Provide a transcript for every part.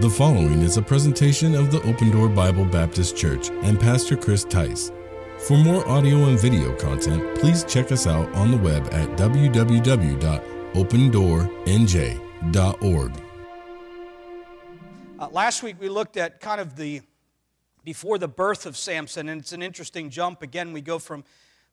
The following is a presentation of the Open Door Bible Baptist Church and Pastor Chris Tice. For more audio and video content, please check us out on the web at www.opendoornj.org. Uh, last week we looked at kind of the before the birth of Samson, and it's an interesting jump. Again, we go from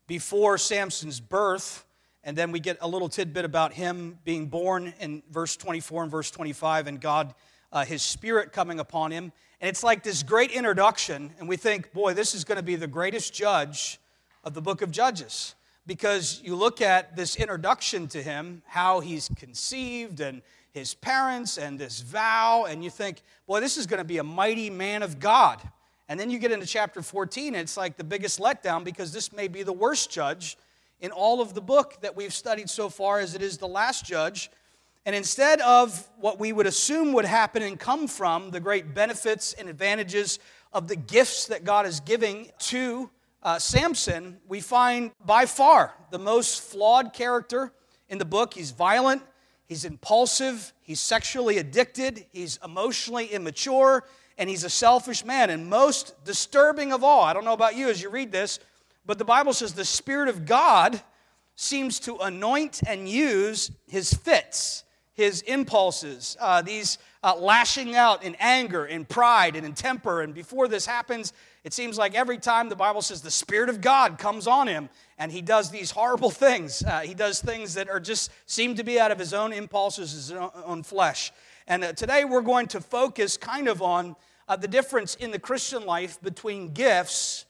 before Samson's birth, and then we get a little tidbit about him being born in verse 24 and verse 25, and God uh, his spirit coming upon him. And it's like this great introduction, and we think, boy, this is going to be the greatest judge of the book of Judges. Because you look at this introduction to him, how he's conceived, and his parents, and this vow, and you think, boy, this is going to be a mighty man of God. And then you get into chapter 14, and it's like the biggest letdown because this may be the worst judge in all of the book that we've studied so far, as it is the last judge and instead of what we would assume would happen and come from the great benefits and advantages of the gifts that God is giving to uh, Samson, we find by far the most flawed character in the book. He's violent, he's impulsive, he's sexually addicted, he's emotionally immature, and he's a selfish man. And most disturbing of all, I don't know about you as you read this, but the Bible says the Spirit of God seems to anoint and use his fits his impulses, uh, these uh, lashing out in anger, in pride, and in temper. And before this happens, it seems like every time the Bible says the Spirit of God comes on him and he does these horrible things. Uh, he does things that are just seem to be out of his own impulses, his own flesh. And uh, today we're going to focus kind of on uh, the difference in the Christian life between gifts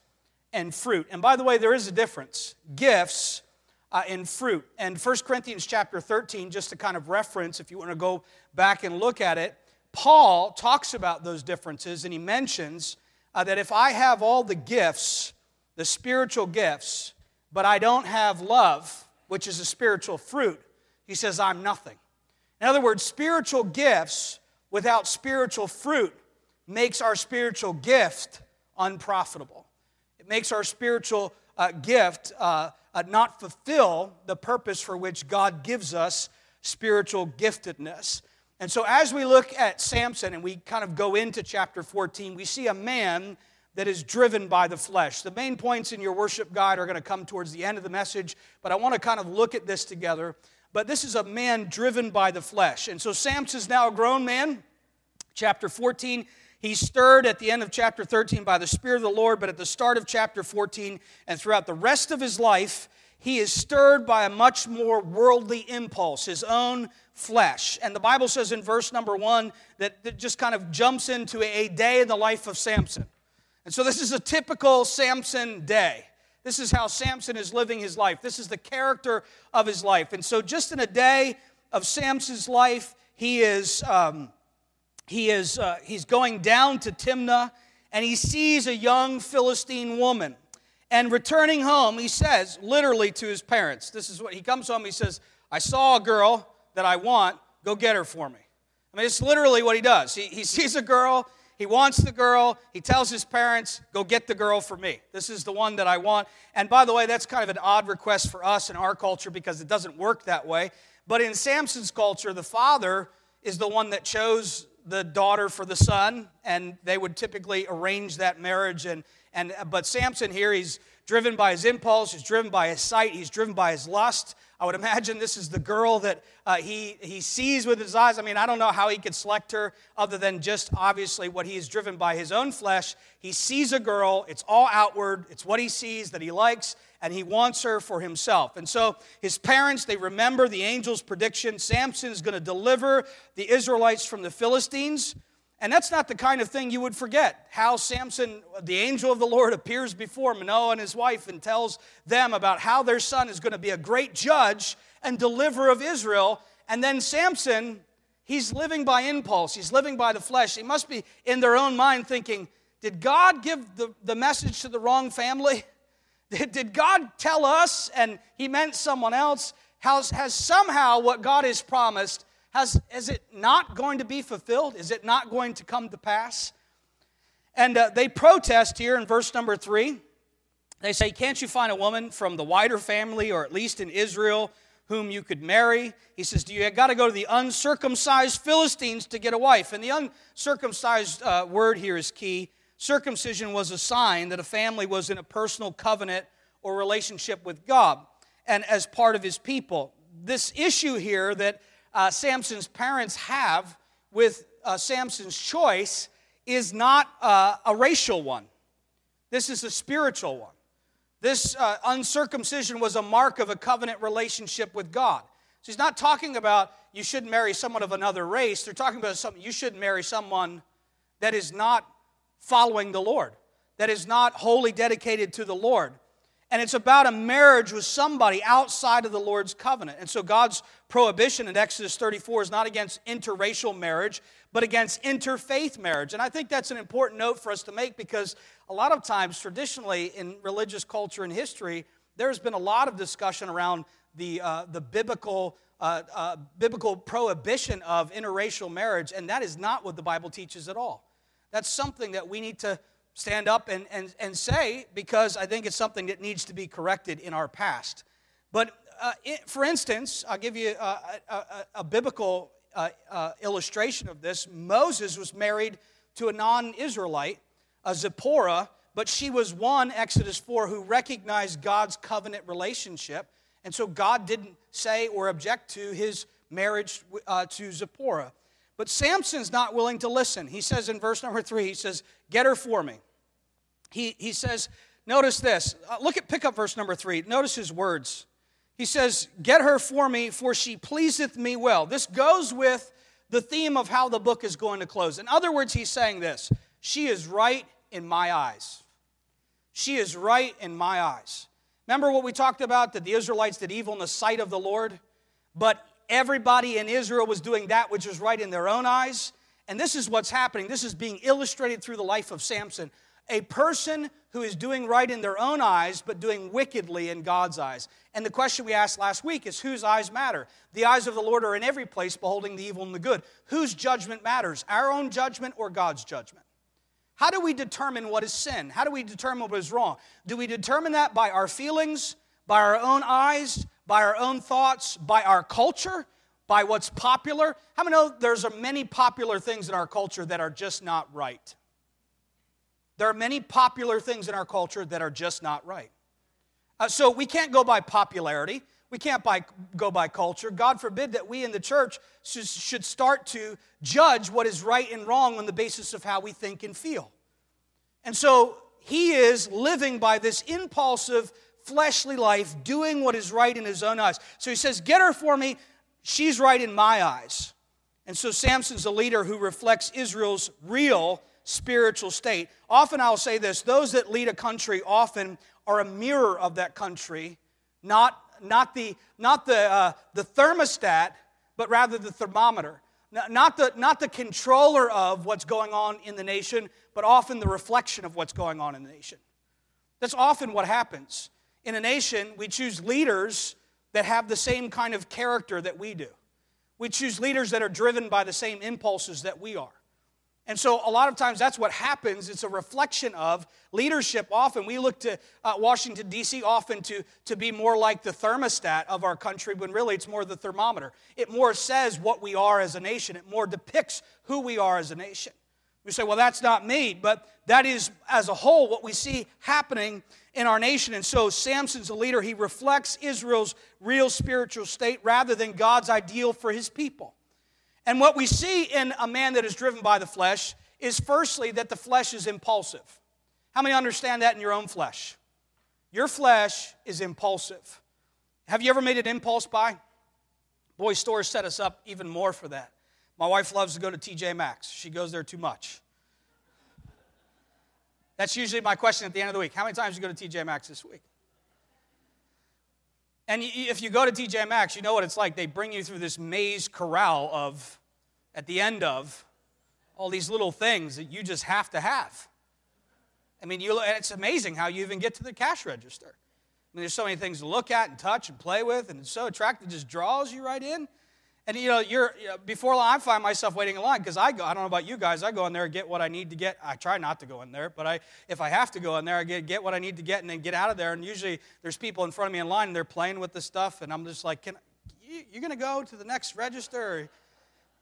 and fruit. And by the way, there is a difference. Gifts uh, in fruit. And 1 Corinthians chapter 13, just to kind of reference, if you want to go back and look at it, Paul talks about those differences and he mentions uh, that if I have all the gifts, the spiritual gifts, but I don't have love, which is a spiritual fruit, he says, I'm nothing. In other words, spiritual gifts without spiritual fruit makes our spiritual gift unprofitable. It makes our spiritual uh, gift uh, uh, not fulfill the purpose for which God gives us spiritual giftedness. And so, as we look at Samson and we kind of go into chapter 14, we see a man that is driven by the flesh. The main points in your worship guide are going to come towards the end of the message, but I want to kind of look at this together. But this is a man driven by the flesh. And so, Samson's now a grown man. Chapter 14, He's stirred at the end of chapter 13 by the Spirit of the Lord, but at the start of chapter 14 and throughout the rest of his life, he is stirred by a much more worldly impulse, his own flesh. And the Bible says in verse number one that, that just kind of jumps into a day in the life of Samson. And so this is a typical Samson day. This is how Samson is living his life. This is the character of his life. And so, just in a day of Samson's life, he is um, he is uh, he's going down to Timnah and he sees a young Philistine woman. And returning home, he says, literally to his parents, this is what he comes home, he says, I saw a girl that I want, go get her for me. I mean, it's literally what he does. He, he sees a girl, he wants the girl, he tells his parents, go get the girl for me. This is the one that I want. And by the way, that's kind of an odd request for us in our culture because it doesn't work that way. But in Samson's culture, the father is the one that chose the daughter for the son, and they would typically arrange that marriage. And, and, but Samson here, he's driven by his impulse, he's driven by his sight, he's driven by his lust. I would imagine this is the girl that uh, he, he sees with his eyes. I mean, I don't know how he could select her other than just obviously what he is driven by his own flesh. He sees a girl, it's all outward, it's what he sees that he likes, and he wants her for himself. And so his parents, they remember the angel's prediction Samson is going to deliver the Israelites from the Philistines. And that's not the kind of thing you would forget. How Samson, the angel of the Lord, appears before Manoah and his wife and tells them about how their son is going to be a great judge and deliverer of Israel. And then Samson, he's living by impulse, he's living by the flesh. He must be in their own mind thinking, Did God give the, the message to the wrong family? Did God tell us and he meant someone else? Has, has somehow what God has promised, has, is it not going to be fulfilled? Is it not going to come to pass? And uh, they protest here in verse number three. They say, Can't you find a woman from the wider family or at least in Israel whom you could marry. He says, Do you got to go to the uncircumcised Philistines to get a wife? And the uncircumcised uh, word here is key. Circumcision was a sign that a family was in a personal covenant or relationship with God and as part of his people. This issue here that uh, Samson's parents have with uh, Samson's choice is not uh, a racial one, this is a spiritual one. This uh, uncircumcision was a mark of a covenant relationship with God. So he's not talking about you shouldn't marry someone of another race. They're talking about something you shouldn't marry someone that is not following the Lord, that is not wholly dedicated to the Lord. And it's about a marriage with somebody outside of the Lord's covenant. And so God's prohibition in Exodus 34 is not against interracial marriage, but against interfaith marriage. And I think that's an important note for us to make because a lot of times, traditionally in religious culture and history, there's been a lot of discussion around the, uh, the biblical, uh, uh, biblical prohibition of interracial marriage, and that is not what the Bible teaches at all. That's something that we need to stand up and, and, and say because I think it's something that needs to be corrected in our past. But uh, it, for instance, I'll give you a, a, a, biblical uh, uh, illustration of this. Moses was married to a non Israelite, a Zipporah, but she was one, Exodus 4, who recognized God's covenant relationship. And so God didn't say or object to his marriage uh, to Zipporah. But Samson's not willing to listen. He says in verse number three, he says, Get her for me he, he says, notice this. Uh, look at, pick up verse number three. Notice his words. He says, Get her for me, for she pleaseth me well. This goes with the theme of how the book is going to close. In other words, he's saying this She is right in my eyes. She is right in my eyes. Remember what we talked about that the Israelites did evil in the sight of the Lord? But everybody in Israel was doing that which was right in their own eyes. And this is what's happening. This is being illustrated through the life of Samson a person who is doing right in their own eyes, but doing wickedly in God's eyes. And the question we asked last week is whose eyes matter? The eyes of the Lord are in every place, beholding the evil and the good. Whose judgment matters? Our own judgment or God's judgment? How do we determine what is sin? How do we determine what is wrong? Do we determine that by our feelings, by our own eyes, by our own thoughts, by our culture, by what's popular? How many know there's many popular things in our culture that are just not right? There are many popular things in our culture that are just not right. Uh, so we can't go by popularity. We can't by, go by culture. God forbid that we in the church should start to judge what is right and wrong on the basis of how we think and feel. And so he is living by this impulsive, fleshly life, doing what is right in his own eyes. So he says, Get her for me. She's right in my eyes. And so Samson's a leader who reflects Israel's real spiritual state. Often I'll say this those that lead a country often are a mirror of that country, not, not, the, not the, uh, the thermostat, but rather the thermometer. Not the, not the controller of what's going on in the nation, but often the reflection of what's going on in the nation. That's often what happens. In a nation, we choose leaders that have the same kind of character that we do. We choose leaders that are driven by the same impulses that we are. And so, a lot of times, that's what happens. It's a reflection of leadership. Often, we look to uh, Washington, D.C., often to, to be more like the thermostat of our country, when really it's more the thermometer. It more says what we are as a nation, it more depicts who we are as a nation. We say, well, that's not me, but that is, as a whole, what we see happening in our nation. And so, Samson's a leader. He reflects Israel's real spiritual state rather than God's ideal for his people. And what we see in a man that is driven by the flesh is firstly that the flesh is impulsive. How many understand that in your own flesh? Your flesh is impulsive. Have you ever made an impulse buy? Boy, stores set us up even more for that. My wife loves to go to TJ Maxx. She goes there too much. That's usually my question at the end of the week. How many times you go to TJ Maxx this week? And if you go to TJ Maxx, you know what it's like. They bring you through this maze corral of, at the end of, all these little things that you just have to have. I mean, you, and it's amazing how you even get to the cash register. I mean, there's so many things to look at and touch and play with, and it's so attractive, it just draws you right in. And you know, you're before I find myself waiting in line because I go. I don't know about you guys. I go in there and get what I need to get. I try not to go in there, but I, if I have to go in there, I get get what I need to get and then get out of there. And usually there's people in front of me in line and they're playing with the stuff, and I'm just like, can you, you going to go to the next register?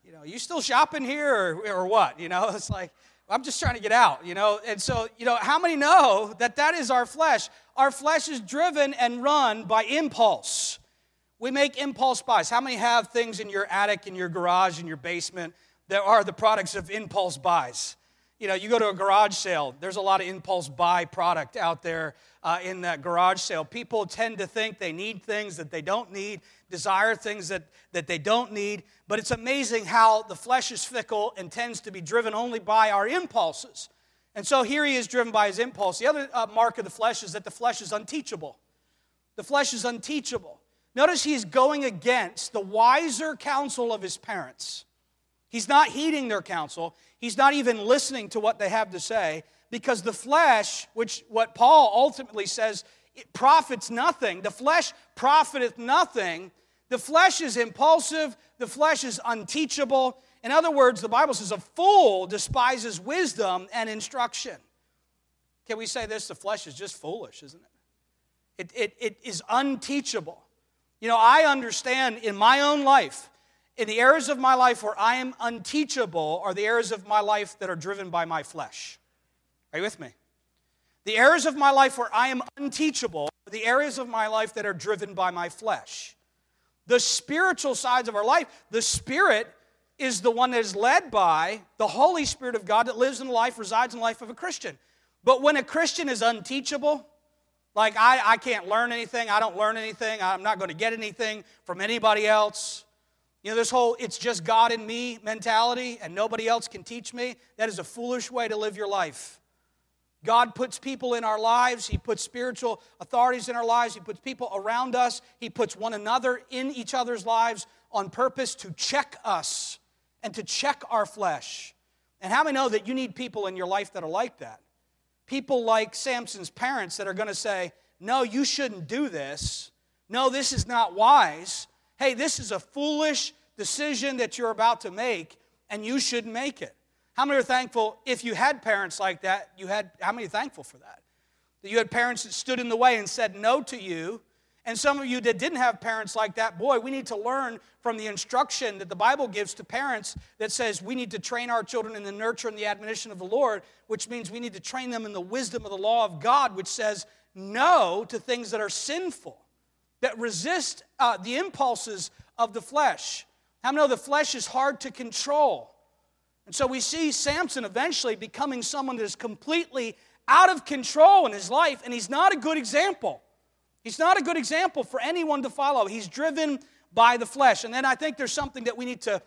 you know, you still shopping here or, or what? You know, it's like, I'm just trying to get out, you know? And so, you know, how many know that that is our flesh? Our flesh is driven and run by impulse. We make impulse buys. How many have things in your attic, in your garage, in your basement that are the products of impulse buys? You know, you go to a garage sale, there's a lot of impulse buy product out there uh, in that garage sale. People tend to think they need things that they don't need, desire things that, that they don't need. But it's amazing how the flesh is fickle and tends to be driven only by our impulses. And so here he is driven by his impulse. The other uh, mark of the flesh is that the flesh is unteachable. The flesh is unteachable. Notice he's going against the wiser counsel of his parents. He's not heeding their counsel. He's not even listening to what they have to say because the flesh, which what Paul ultimately says, it profits nothing. The flesh profiteth nothing. The flesh is impulsive, the flesh is unteachable. In other words, the Bible says a fool despises wisdom and instruction. Can we say this? The flesh is just foolish, isn't it? It, it, it is unteachable. You know, I understand in my own life in the areas of my life where I am unteachable are the areas of my life that are driven by my flesh. Are you with me? The areas of my life where I am unteachable are the areas of my life that are driven by my flesh. The spiritual sides of our life, the spirit is the one that is led by the Holy Spirit of God that lives in the life, resides in the life of a Christian. But when a Christian is unteachable, like I, I can't learn anything, I don't learn anything, I'm not going to get anything from anybody else, you know, this whole it's just God and me mentality and nobody else can teach me, that is a foolish way to live your life. God puts people in our lives, He puts spiritual authorities in our lives, He puts people around us, He puts one another in each other's lives on purpose to check us and to check our flesh. And how many know that you need people in your life that are like that? People like Samson's parents that are going to say, No, you shouldn't do this. No, this is not wise hey, this is a foolish decision that you're about to make, and you shouldn't make it. How many are thankful if you had parents like that? You had how many are thankful for that? That you had parents that stood in the way and said no to you. And some of you that didn't have parents like that, boy, we need to learn from the instruction that the Bible gives to parents that says we need to train our children in the nurture and the admonition of the Lord, which means we need to train them in the wisdom of the law of God, which says no to things that are sinful that resist uh, the impulses of the flesh. How many know the flesh is hard to control? And so we see Samson eventually becoming someone that is completely out of control in his life, and he's not a good example. He's not a good example for anyone to follow. He's driven by the flesh. And then I think there's something that we need to,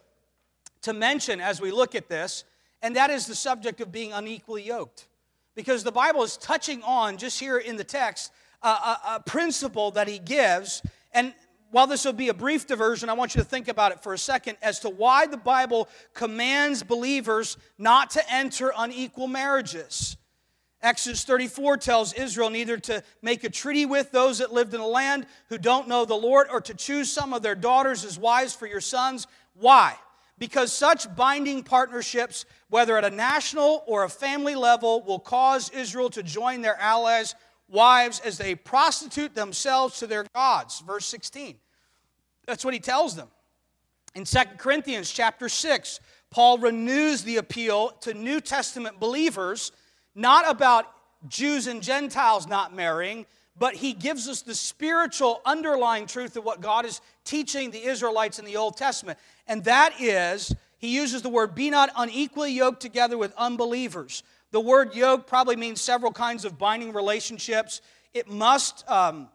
to mention as we look at this, and that is the subject of being unequally yoked. Because the Bible is touching on, just here in the text, a, a, a principle that he gives. And while this will be a brief diversion, I want you to think about it for a second as to why the Bible commands believers not to enter unequal marriages. Exodus 34 tells Israel neither to make a treaty with those that lived in the land who don't know the Lord or to choose some of their daughters as wives for your sons. Why? Because such binding partnerships, whether at a national or a family level, will cause Israel to join their allies wives as they prostitute themselves to their gods. Verse 16. That's what he tells them. In 2 Corinthians chapter 6, Paul renews the appeal to New Testament believers, not about Jews and Gentiles not marrying, but he gives us the spiritual underlying truth of what God is teaching the Israelites in the Old Testament. And that is, he uses the word, be not unequally yoked together with unbelievers. The word yoke probably means several kinds of binding relationships. It must um,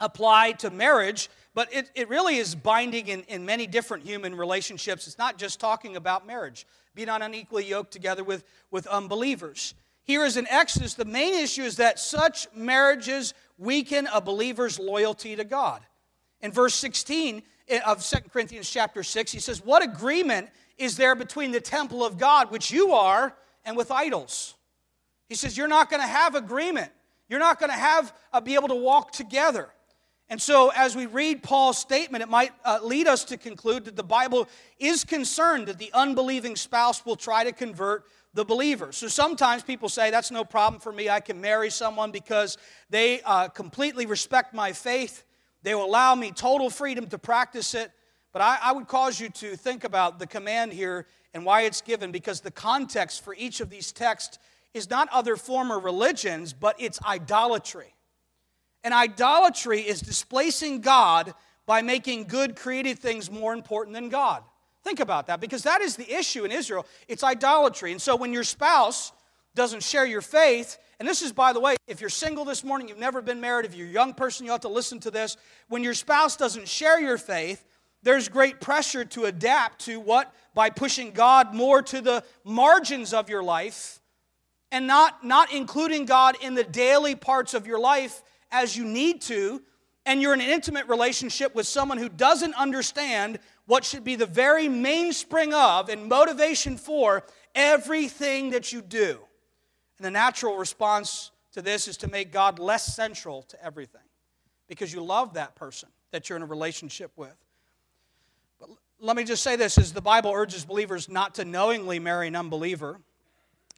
apply to marriage, but it, it really is binding in, in many different human relationships. It's not just talking about marriage. Be not unequally yoked together with, with unbelievers. Here is in Exodus, the main issue is that such marriages weaken a believer's loyalty to God. In verse 16 eh, of 2 Corinthians chapter 6, he says, What agreement is there between the temple of God, which you are, and with idols. He says, You're not going to have agreement. You're not going to have uh, be able to walk together. And so, as we read Paul's statement, it might uh, lead us to conclude that the Bible is concerned that the unbelieving spouse will try to convert the believer. So sometimes people say, That's no problem for me. I can marry someone because they uh, completely respect my faith. They will allow me total freedom to practice it. But I, I would cause you to think about the command here and why it's given because the context for each of these texts is not other former religions, but it's idolatry. And idolatry is displacing God by making good created things more important than God. Think about that because that is the issue in Israel. It's idolatry. And so when your spouse doesn't share your faith, and this is, by the way, if you're single this morning, you've never been married, if you're a young person, you have to listen to this. When your spouse doesn't share your faith, there's great pressure to adapt to what? By pushing God more to the margins of your life and not, not including God in the daily parts of your life as you need to. And you're in an intimate relationship with someone who doesn't understand what should be the very mainspring of and motivation for everything that you do. And the natural response to this is to make God less central to everything because you love that person that you're in a relationship with. But let me just say this as the Bible urges believers not to knowingly marry an unbeliever.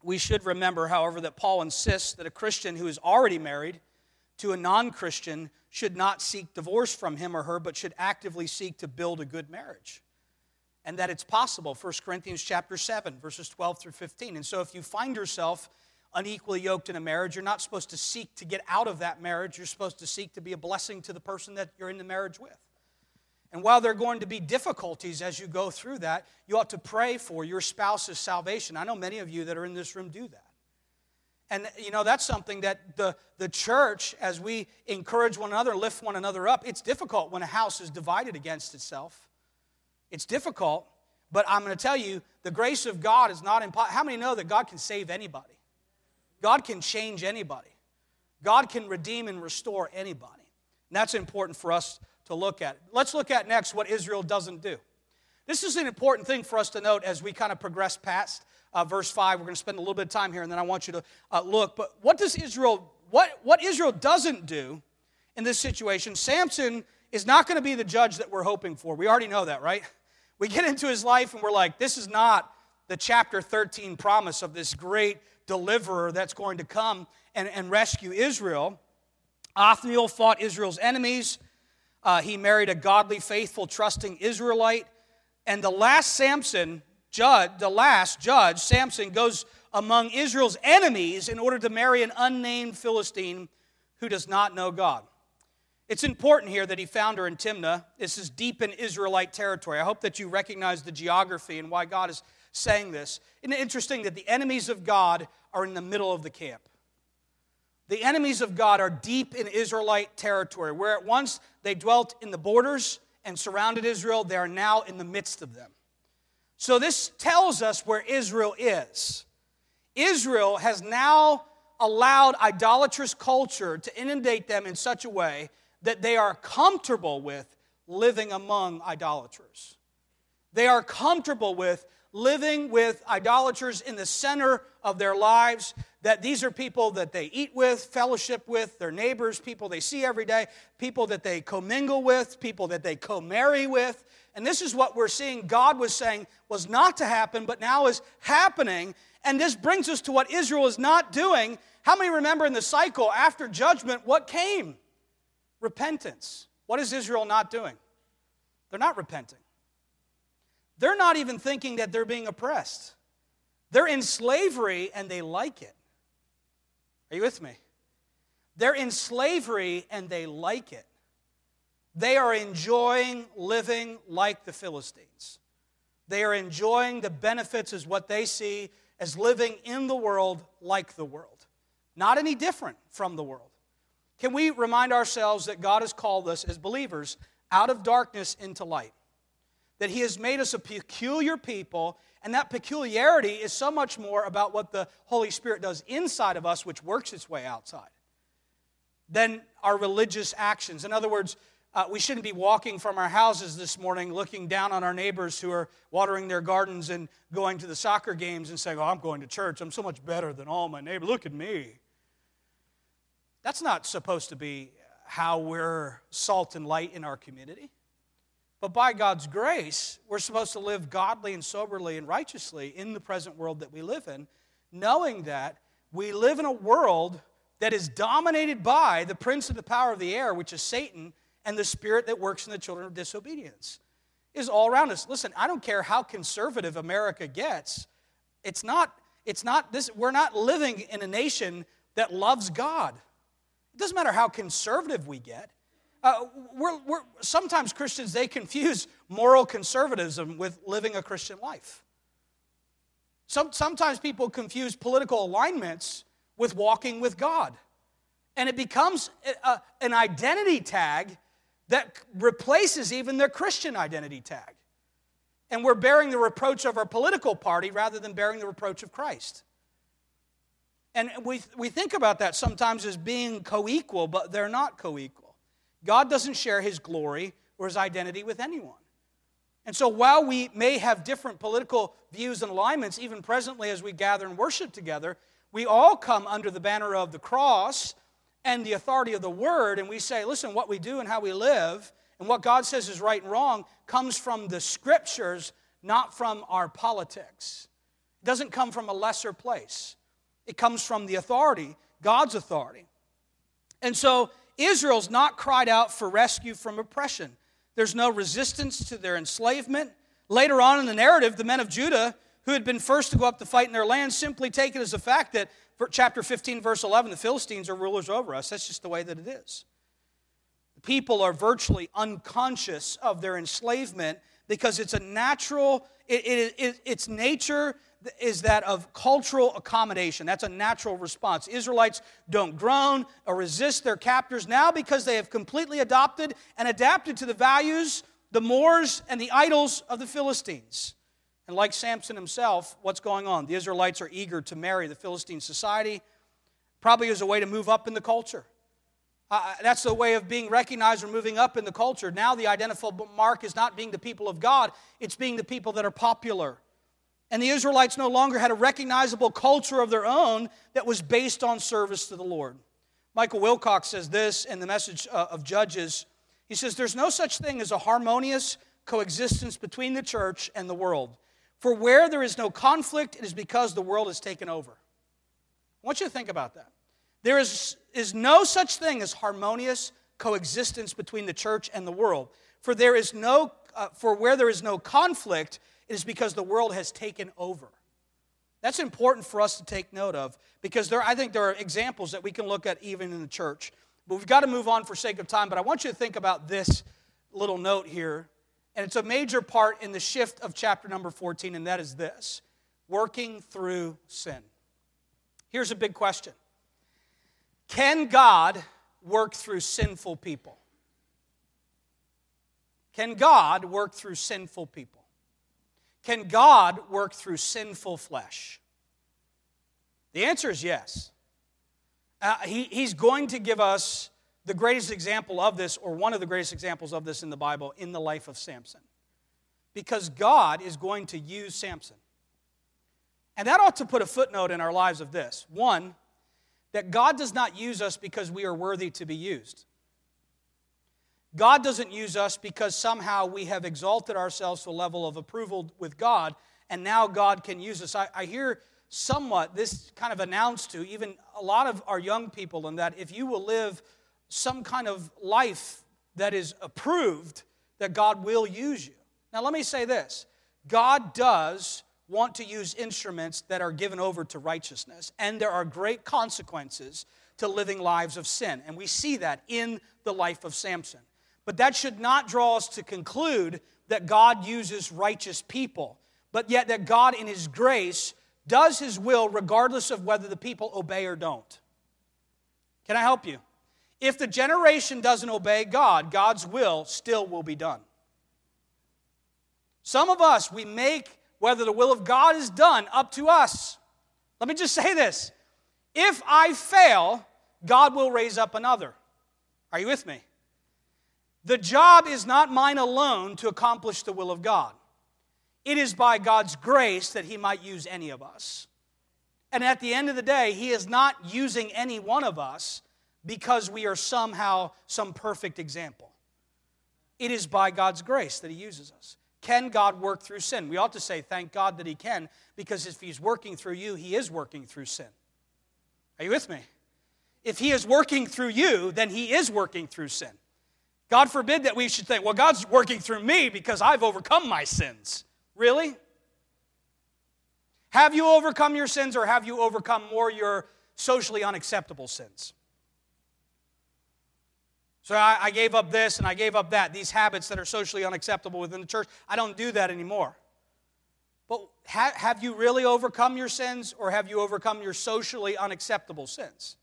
We should remember, however, that Paul insists that a Christian who is already married to a non Christian should not seek divorce from him or her, but should actively seek to build a good marriage. And that it's possible. 1 Corinthians chapter 7, verses 12 through 15. And so if you find yourself unequally yoked in a marriage, you're not supposed to seek to get out of that marriage. You're supposed to seek to be a blessing to the person that you're in the marriage with. And while there are going to be difficulties as you go through that, you ought to pray for your spouse's salvation. I know many of you that are in this room do that. And, you know, that's something that the, the church, as we encourage one another, lift one another up, it's difficult when a house is divided against itself. It's difficult, but I'm going to tell you, the grace of God is not impossible. How many know that God can save anybody? God can change anybody. God can redeem and restore anybody. And that's important for us to look at. Let's look at next what Israel doesn't do. This is an important thing for us to note as we kind of progress past uh, verse 5. We're going to spend a little bit of time here, and then I want you to uh, look. But what does Israel, what, what Israel doesn't do in this situation, Samson is not going to be the judge that we're hoping for. We already know that, right? We get into his life and we're like, this is not the chapter 13 promise of this great deliverer that's going to come and, and rescue Israel. Othniel fought Israel's enemies. Uh, he married a godly, faithful, trusting Israelite. And the last Samson judge, the last judge, Samson, goes among Israel's enemies in order to marry an unnamed Philistine who does not know God. It's important here that he found her in Timnah. This is deep in Israelite territory. I hope that you recognize the geography and why God is saying this. Isn't it interesting that the enemies of God are in the middle of the camp? The enemies of God are deep in Israelite territory. Where at once they dwelt in the borders and surrounded Israel, they are now in the midst of them. So this tells us where Israel is. Israel has now allowed idolatrous culture to inundate them in such a way that they are comfortable with living among idolaters. They are comfortable with living with idolaters in the center of their lives. That these are people that they eat with, fellowship with, their neighbors, people they see every day, people that they commingle with, people that they co marry with. And this is what we're seeing God was saying was not to happen, but now is happening. And this brings us to what Israel is not doing. How many remember in the cycle after judgment what came? Repentance. What is Israel not doing? They're not repenting. They're not even thinking that they're being oppressed. They're in slavery and they like it. Are you with me? They're in slavery and they like it. They are enjoying living like the Philistines. They are enjoying the benefits as what they see as living in the world like the world, not any different from the world. Can we remind ourselves that God has called us as believers out of darkness into light? That He has made us a peculiar people, and that peculiarity is so much more about what the Holy Spirit does inside of us, which works its way outside, than our religious actions. In other words, uh, we shouldn't be walking from our houses this morning looking down on our neighbors who are watering their gardens and going to the soccer games and saying, Oh, I'm going to church. I'm so much better than all my neighbors. Look at me. That's not supposed to be how we're salt and light in our community. But by God's grace, we're supposed to live godly and soberly and righteously in the present world that we live in, knowing that we live in a world that is dominated by the prince of the power of the air, which is Satan and the spirit that works in the children of disobedience is all around us. Listen, I don't care how conservative America gets. It's not, it's not this, we're not living in a nation that loves God. It doesn't matter how conservative we get. Uh, we're, we're, sometimes Christians, they confuse moral conservatism with living a Christian life. Some, sometimes people confuse political alignments with walking with God. And it becomes a, an identity tag that replaces even their Christian identity tag. And we're bearing the reproach of our political party rather than bearing the reproach of Christ. And we, we think about that sometimes as being co equal, but they're not co equal. God doesn't share his glory or his identity with anyone. And so while we may have different political views and alignments, even presently as we gather and worship together, we all come under the banner of the cross and the authority of the word, and we say, listen, what we do and how we live and what God says is right and wrong comes from the scriptures, not from our politics. It doesn't come from a lesser place, it comes from the authority, God's authority. And so Israel's not cried out for rescue from oppression. There's no resistance to their enslavement. Later on in the narrative, the men of Judah, who had been first to go up to fight in their land, simply take it as a fact that chapter 15, verse 11, the Philistines are rulers over us. That's just the way that it is. The people are virtually unconscious of their enslavement because it's a natural, it, it, it, its nature is that of cultural accommodation. That's a natural response. Israelites don't groan or resist their captors now because they have completely adopted and adapted to the values, the mores, and the idols of the Philistines. And like Samson himself, what's going on? The Israelites are eager to marry the Philistine society, probably as a way to move up in the culture. Uh, that's the way of being recognized or moving up in the culture. Now, the identifiable mark is not being the people of God, it's being the people that are popular. And the Israelites no longer had a recognizable culture of their own that was based on service to the Lord. Michael Wilcock says this in the message uh, of Judges. He says, There's no such thing as a harmonious coexistence between the church and the world. For where there is no conflict, it is because the world is taken over. I want you to think about that. There is, is no such thing as harmonious coexistence between the church and the world. For there is no uh, for where there is no conflict, it is because the world has taken over. That's important for us to take note of because there, I think there are examples that we can look at even in the church. But we've got to move on for sake of time. But I want you to think about this little note here and it's a major part in the shift of chapter number 14, and that is this working through sin. Here's a big question Can God work through sinful people? Can God work through sinful people? Can God work through sinful flesh? The answer is yes. Uh, he, he's going to give us the greatest example of this, or one of the greatest examples of this in the Bible, in the life of Samson. Because God is going to use Samson. And that ought to put a footnote in our lives of this. One, that God does not use us because we are worthy to be used. God doesn't use us because somehow we have exalted ourselves to a level of approval with God, and now God can use us. I, I hear somewhat this kind of announced to even a lot of our young people, in that if you will live some kind of life that is approved, that God will use you. Now, let me say this God does want to use instruments that are given over to righteousness, and there are great consequences to living lives of sin. And we see that in the life of Samson. But that should not draw us to conclude that God uses righteous people, but yet that God, in His grace, does His will regardless of whether the people obey or don't. Can I help you? If the generation doesn't obey God, God's will still will be done. Some of us, we make whether the will of God is done up to us. Let me just say this if I fail, God will raise up another. Are you with me? The job is not mine alone to accomplish the will of God. It is by God's grace that He might use any of us. And at the end of the day, He is not using any one of us because we are somehow some perfect example. It is by God's grace that He uses us. Can God work through sin? We ought to say, thank God that He can, because if He's working through you, He is working through sin. Are you with me? If He is working through you, then He is working through sin. God forbid that we should think, well, God's working through me because I've overcome my sins. Really? Have you overcome your sins or have you overcome more your socially unacceptable sins? So I, I, gave up this and I gave up that, these habits that are socially unacceptable within the church. I don't do that anymore. But ha- have you really overcome your sins or have you overcome your socially unacceptable sins?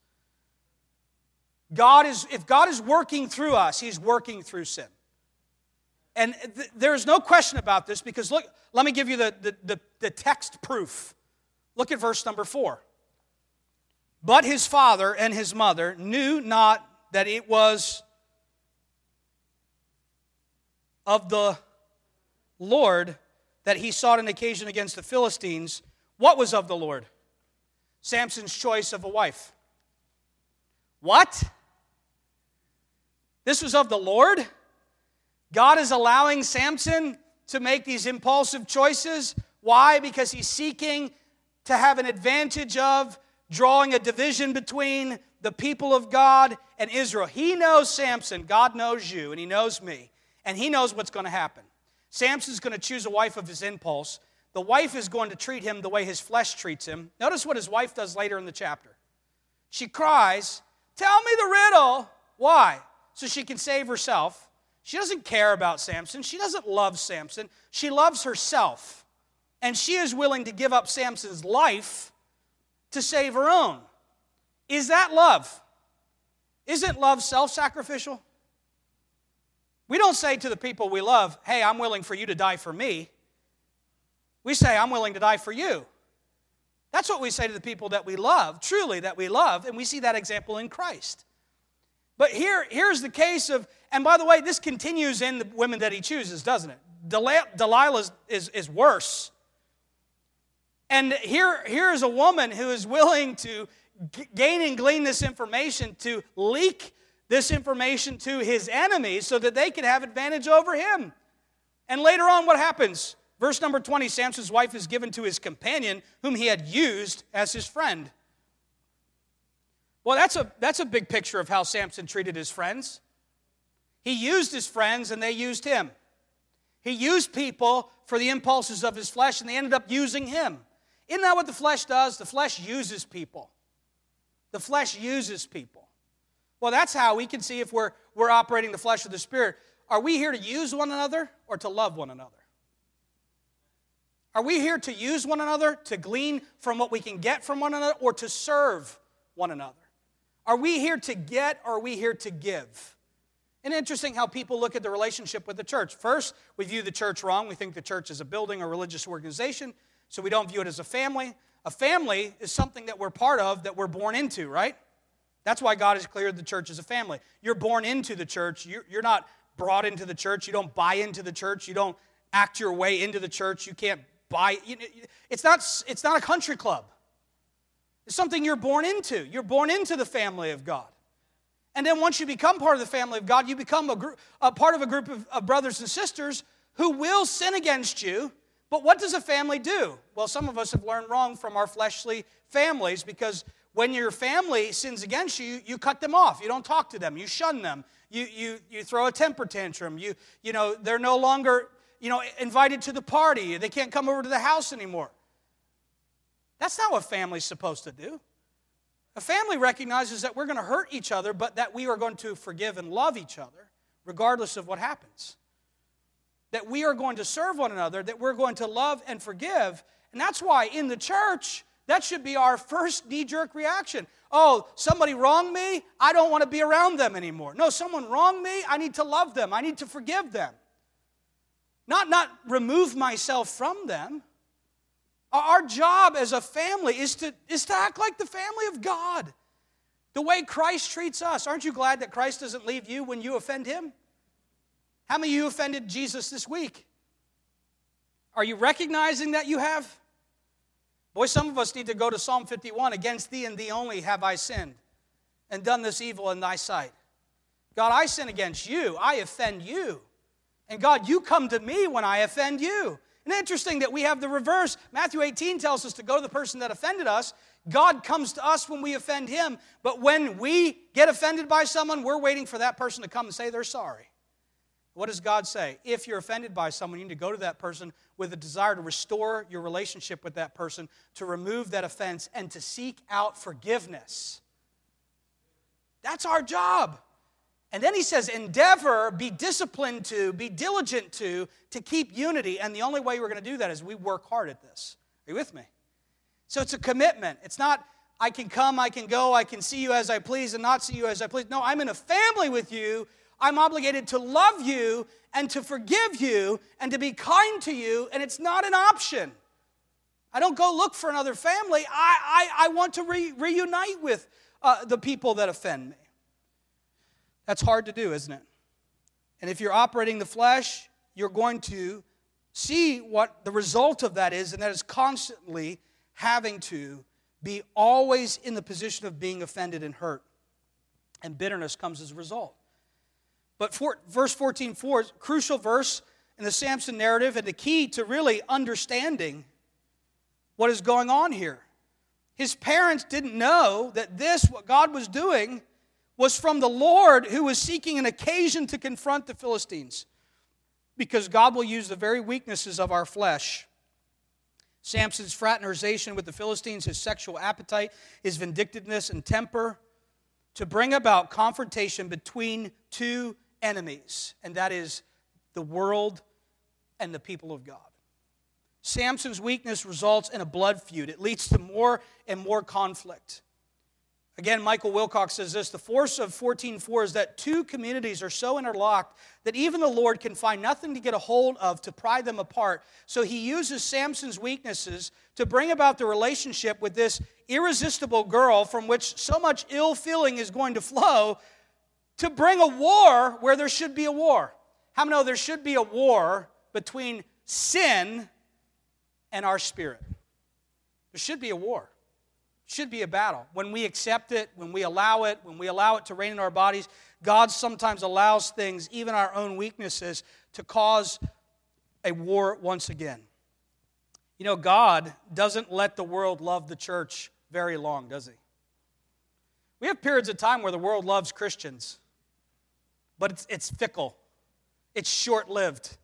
God is, if God is working through us, He's working through sin. And th- there's no question about this because look, let me give you the, the, the, the text proof. Look at verse number four. But his father and his mother knew not that it was of the Lord that he sought an occasion against the Philistines. What was of the Lord? Samson's choice of a wife. What? This was of the Lord? God is allowing Samson to make these impulsive choices. Why? Because he's seeking to have an advantage of drawing a division between the people of God and Israel. He knows Samson, God knows you, and he knows me, and he knows what's going to happen. Samson's going to choose a wife of his impulse. The wife is going to treat him the way his flesh treats him. Notice what his wife does later in the chapter. She cries, Tell me the riddle. Why? So she can save herself. She doesn't care about Samson. She doesn't love Samson. She loves herself. And she is willing to give up Samson's life to save her own. Is that love? Isn't love self sacrificial? We don't say to the people we love, hey, I'm willing for you to die for me. We say, I'm willing to die for you. That's what we say to the people that we love, truly that we love, and we see that example in Christ. But here, here's the case of, and by the way, this continues in the women that he chooses, doesn't it? Delilah is, is, is worse. And here, here is a woman who is willing to gain and glean this information, to leak this information to his enemies so that they can have advantage over him. And later on, what happens? Verse number 20 Samson's wife is given to his companion, whom he had used as his friend. Well, that's a, that's a big picture of how Samson treated his friends. He used his friends and they used him. He used people for the impulses of his flesh and they ended up using him. Isn't that what the flesh does? The flesh uses people. The flesh uses people. Well, that's how we can see if we're, we're operating the flesh of the Spirit. Are we here to use one another or to love one another? Are we here to use one another, to glean from what we can get from one another, or to serve one another? Are we here to get or are we here to give? And interesting how people look at the relationship with the church. First, we view the church wrong. We think the church is a building or religious organization, so we don't view it as a family. A family is something that we're part of, that we're born into, right? That's why God has cleared the church as a family. You're born into the church. You're not brought into the church. You don't buy into the church. You don't act your way into the church. You can't buy. It's not, it's not a country club. It's something you're born into. You're born into the family of God. And then once you become part of the family of God, you become a, group, a part of a group of, of brothers and sisters who will sin against you. But what does a family do? Well, some of us have learned wrong from our fleshly families because when your family sins against you, you cut them off. You don't talk to them. You shun them. You, you, you throw a temper tantrum. You, you know, they're no longer you know, invited to the party. They can't come over to the house anymore. That's not what family's supposed to do. A family recognizes that we're going to hurt each other, but that we are going to forgive and love each other, regardless of what happens. That we are going to serve one another, that we're going to love and forgive. And that's why in the church, that should be our first knee jerk reaction. Oh, somebody wronged me? I don't want to be around them anymore. No, someone wronged me? I need to love them. I need to forgive them. Not, not remove myself from them. Our job as a family is to, is to act like the family of God. The way Christ treats us. Aren't you glad that Christ doesn't leave you when you offend him? How many of you offended Jesus this week? Are you recognizing that you have? Boy, some of us need to go to Psalm 51 Against thee and thee only have I sinned and done this evil in thy sight. God, I sin against you, I offend you. And God, you come to me when I offend you. And interesting that we have the reverse. Matthew 18 tells us to go to the person that offended us. God comes to us when we offend him. But when we get offended by someone, we're waiting for that person to come and say they're sorry. What does God say? If you're offended by someone, you need to go to that person with a desire to restore your relationship with that person, to remove that offense, and to seek out forgiveness. That's our job. And then he says, endeavor, be disciplined to, be diligent to, to keep unity. And the only way we're going to do that is we work hard at this. Are you with me? So it's a commitment. It's not, I can come, I can go, I can see you as I please and not see you as I please. No, I'm in a family with you. I'm obligated to love you and to forgive you and to be kind to you, and it's not an option. I don't go look for another family. I, I, I want to re- reunite with uh, the people that offend me. That's hard to do, isn't it? And if you're operating the flesh, you're going to see what the result of that is, and that is constantly having to be always in the position of being offended and hurt. And bitterness comes as a result. But for, verse 14, 4, crucial verse in the Samson narrative and the key to really understanding what is going on here. His parents didn't know that this, what God was doing, was from the Lord who was seeking an occasion to confront the Philistines. Because God will use the very weaknesses of our flesh. Samson's fraternization with the Philistines, his sexual appetite, his vindictiveness and temper, to bring about confrontation between two enemies, and that is the world and the people of God. Samson's weakness results in a blood feud. It leads to more and more conflict. Again, Michael Wilcock says this the force of 14.4 is that two communities are so interlocked that even the Lord can find nothing to get a hold of to pry them apart. So he uses Samson's weaknesses to bring about the relationship with this irresistible girl from which so much ill feeling is going to flow to bring a war where there should be a war. How many know there should be a war between sin and our spirit? There should be a war should be a battle. When we accept it, when we allow it, when we allow it to reign in our bodies, God sometimes allows things, even our own weaknesses, to cause a war once again. You know, God doesn't let the world love the church very long, does He? We have periods of time where the world loves Christians, but it's, it's fickle, it's short lived.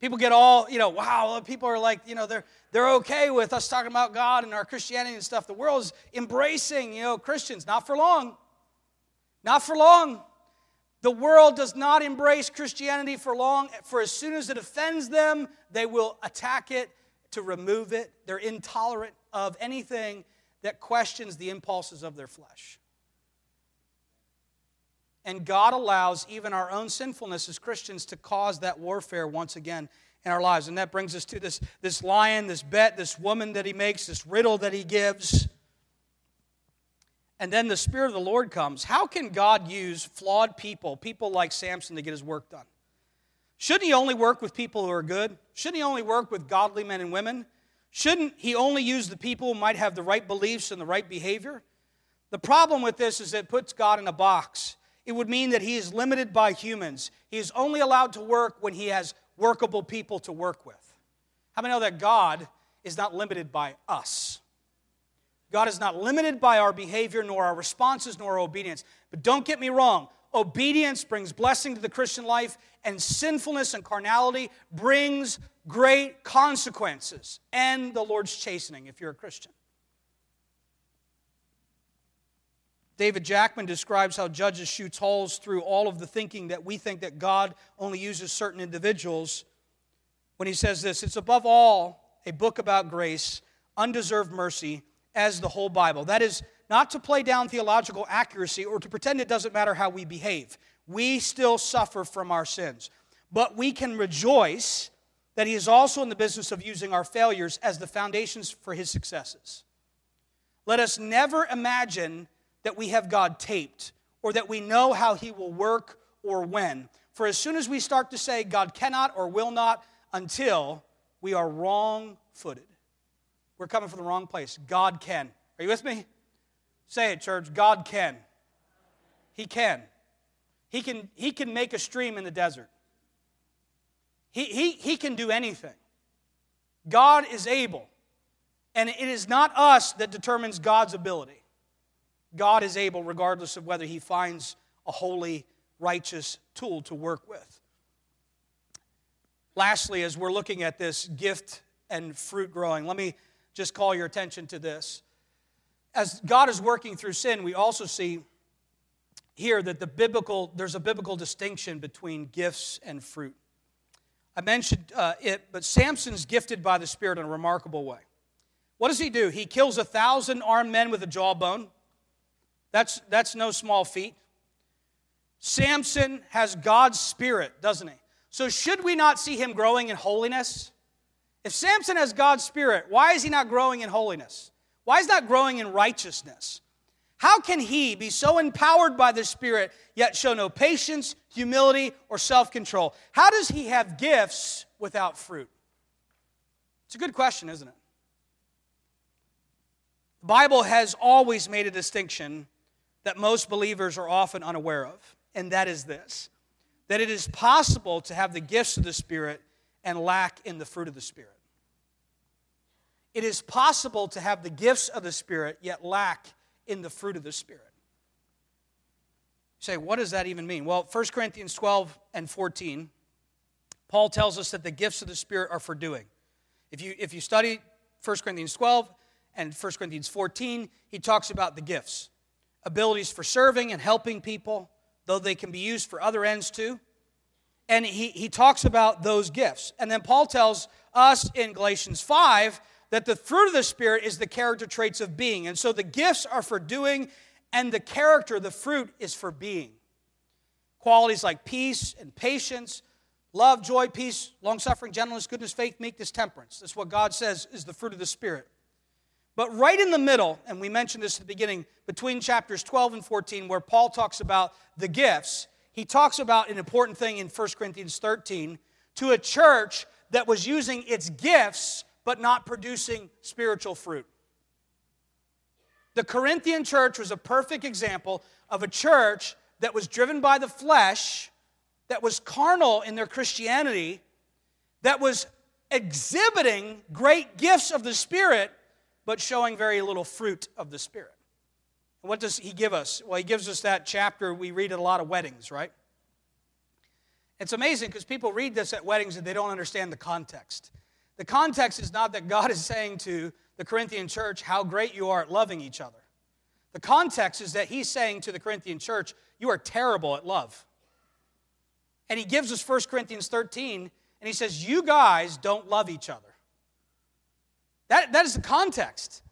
People get all, you know, wow, people are like, you know, they're, they're okay with us talking about God and our Christianity and stuff. The world's embracing, you know, Christians. Not for long. Not for long. The world does not embrace Christianity for long. For as soon as it offends them, they will attack it to remove it. They're intolerant of anything that questions the impulses of their flesh. And God allows even our own sinfulness as Christians to cause that warfare once again in our lives. And that brings us to this, this lion, this bet, this woman that he makes, this riddle that he gives. And then the Spirit of the Lord comes. How can God use flawed people, people like Samson, to get his work done? Shouldn't he only work with people who are good? Shouldn't he only work with godly men and women? Shouldn't he only use the people who might have the right beliefs and the right behavior? The problem with this is it puts God in a box it would mean that he is limited by humans. He is only allowed to work when he has workable people to work with. How many know that God is not limited by us? God is not limited by our behavior, nor our responses, nor our obedience. But don't get me wrong, obedience brings blessing to the Christian life, and sinfulness and carnality brings great consequences and the Lord's chastening if you're a Christian. David Jackman describes how Judges shoots holes through all of the thinking that we think that God only uses certain individuals when he says this it's above all a book about grace, undeserved mercy, as the whole Bible. That is not to play down theological accuracy or to pretend it doesn't matter how we behave. We still suffer from our sins. But we can rejoice that he is also in the business of using our failures as the foundations for his successes. Let us never imagine that we have God taped or that we know how He will work or when. For as soon as we start to say God cannot or will not until we are wrong footed, we're coming from the wrong place. God can. Are you with me? Say it, church. God can. He can. He can, he can make a stream in the desert. He, he, he can do anything. God is able. And it is not us that determines God's ability. God is able, regardless of whether he finds a holy, righteous tool to work with. Lastly, as we're looking at this gift and fruit growing, let me just call your attention to this. As God is working through sin, we also see here that the biblical there's a biblical distinction between gifts and fruit. I mentioned uh, it, but Samson's gifted by the Spirit in a remarkable way. What does he do? He kills a thousand armed men with a jawbone. That's, that's no small feat. Samson has God's Spirit, doesn't he? So, should we not see him growing in holiness? If Samson has God's Spirit, why is he not growing in holiness? Why is not growing in righteousness? How can he be so empowered by the Spirit yet show no patience, humility, or self control? How does he have gifts without fruit? It's a good question, isn't it? The Bible has always made a distinction that most believers are often unaware of, and that is this that it is possible to have the gifts of the Spirit and lack in the fruit of the Spirit. It is possible to have the gifts of the Spirit yet lack in the fruit of the Spirit. You say, what does that even mean? Well, 1 Corinthians 12 and 14, Paul tells us that the gifts of the Spirit are for doing. If you, if you study 1 Corinthians 12 and 1 Corinthians 14, he talks about the gifts abilities for serving and helping people, though they can be used for other ends too. And he, he talks about those gifts. And then Paul tells us in Galatians 5 that the fruit of the Spirit is the character traits of being. And so the gifts are for doing, and the character, the fruit, is for being. Qualities like peace and patience, love, joy, peace, long suffering, gentleness, goodness, faith, meekness, temperance. That's what God says is the fruit of the Spirit. But right in the middle, and we mentioned this at the beginning, between chapters 12 and 14, where Paul talks about the gifts, he talks about an important thing in 1 Corinthians 13 to a church that was using its gifts but not producing spiritual fruit. The Corinthian church was a perfect example of a church that was driven by the flesh, that was carnal in their Christianity, that was exhibiting great gifts of the Spirit, but showing very little fruit of the Spirit. what does he give us? Well, he gives us that chapter we read at a lot of weddings, right? It's amazing because people read this at weddings and they don't understand the context. The context is not that God is saying to the Corinthian church how great you are at loving each other. The context is that he's saying to the Corinthian church, you are terrible at love. And he gives us 1 Corinthians 13, and he says, You guys don't love each other. That, that is the context.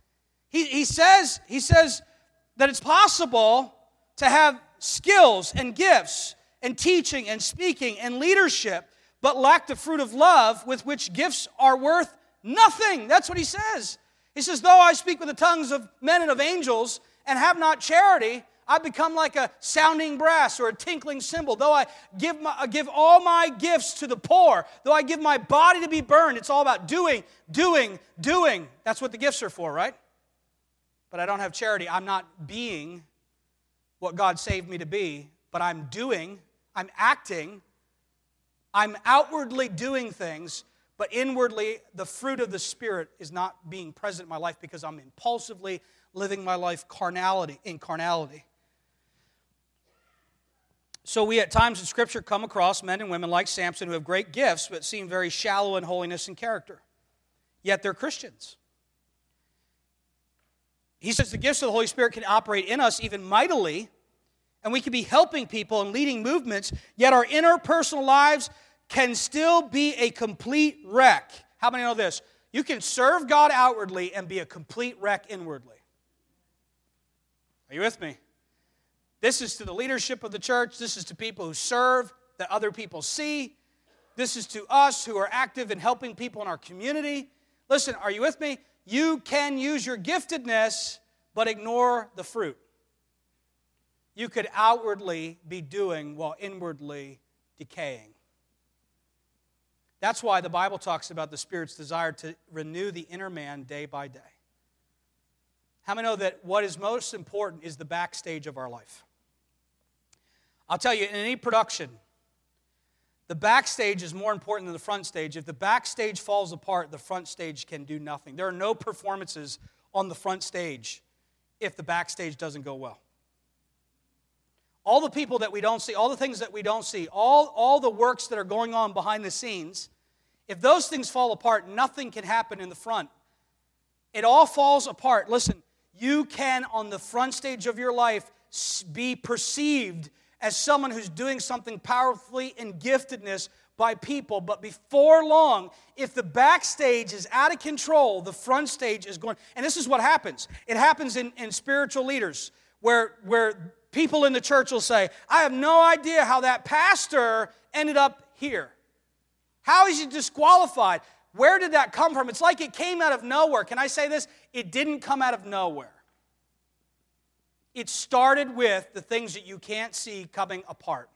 He, he, says, he says that it's possible to have skills and gifts and teaching and speaking and leadership but lack the fruit of love with which gifts are worth nothing. That's what he says. He says, Though I speak with the tongues of men and of angels and have not charity, I become like a sounding brass or a tinkling cymbal. Though I give, my, give all my gifts to the poor, though I give my body to be burned, it's all about doing, doing, doing. That's what the gifts are for, right? But I don't have charity. I'm not being what God saved me to be, but I'm doing, I'm acting I'm outwardly doing things, but inwardly, the fruit of the Spirit is not being present in my life because I'm impulsively living my life carnality in carnality. So we at times in Scripture come across men and women like Samson who have great gifts but seem very shallow in holiness and character. Yet they're Christians. He says the gifts of the Holy Spirit can operate in us even mightily and we can be helping people and leading movements, yet our interpersonal lives can still be a complete wreck. How many know this? You can serve God outwardly and be a complete wreck inwardly. Are you with me? This is to the leadership of the church. This is to people who serve that other people see. This is to us who are active in helping people in our community. Listen, are you with me? You can use your giftedness, but ignore the fruit you could outwardly be doing while inwardly decaying. That's why the Bible talks about the Spirit's desire to renew the inner man day by day. How many know that what is most important is the backstage of our life? I'll tell you, in any production, the backstage is more important than the front stage. If the backstage falls apart, the front stage can do nothing. There are no performances on the front stage if the backstage doesn't go well all the people that we don't see, all the things that we don't see, all, all the works that are going on behind the scenes, If those things fall apart, nothing can happen in the front. It all falls apart. Listen, you can, on the front stage of your life, be perceived as someone who's doing something powerfully in giftedness by people. But before long, if the backstage is out of control, the front stage is going. And this is what happens it happens in, in spiritual leaders where, where people in the church will say, I have no idea how that pastor ended up here. How is he disqualified? Where did that come from? It's like it came out of nowhere. Can I say this? It didn't come out of nowhere. It started with the things that you can't see coming apart.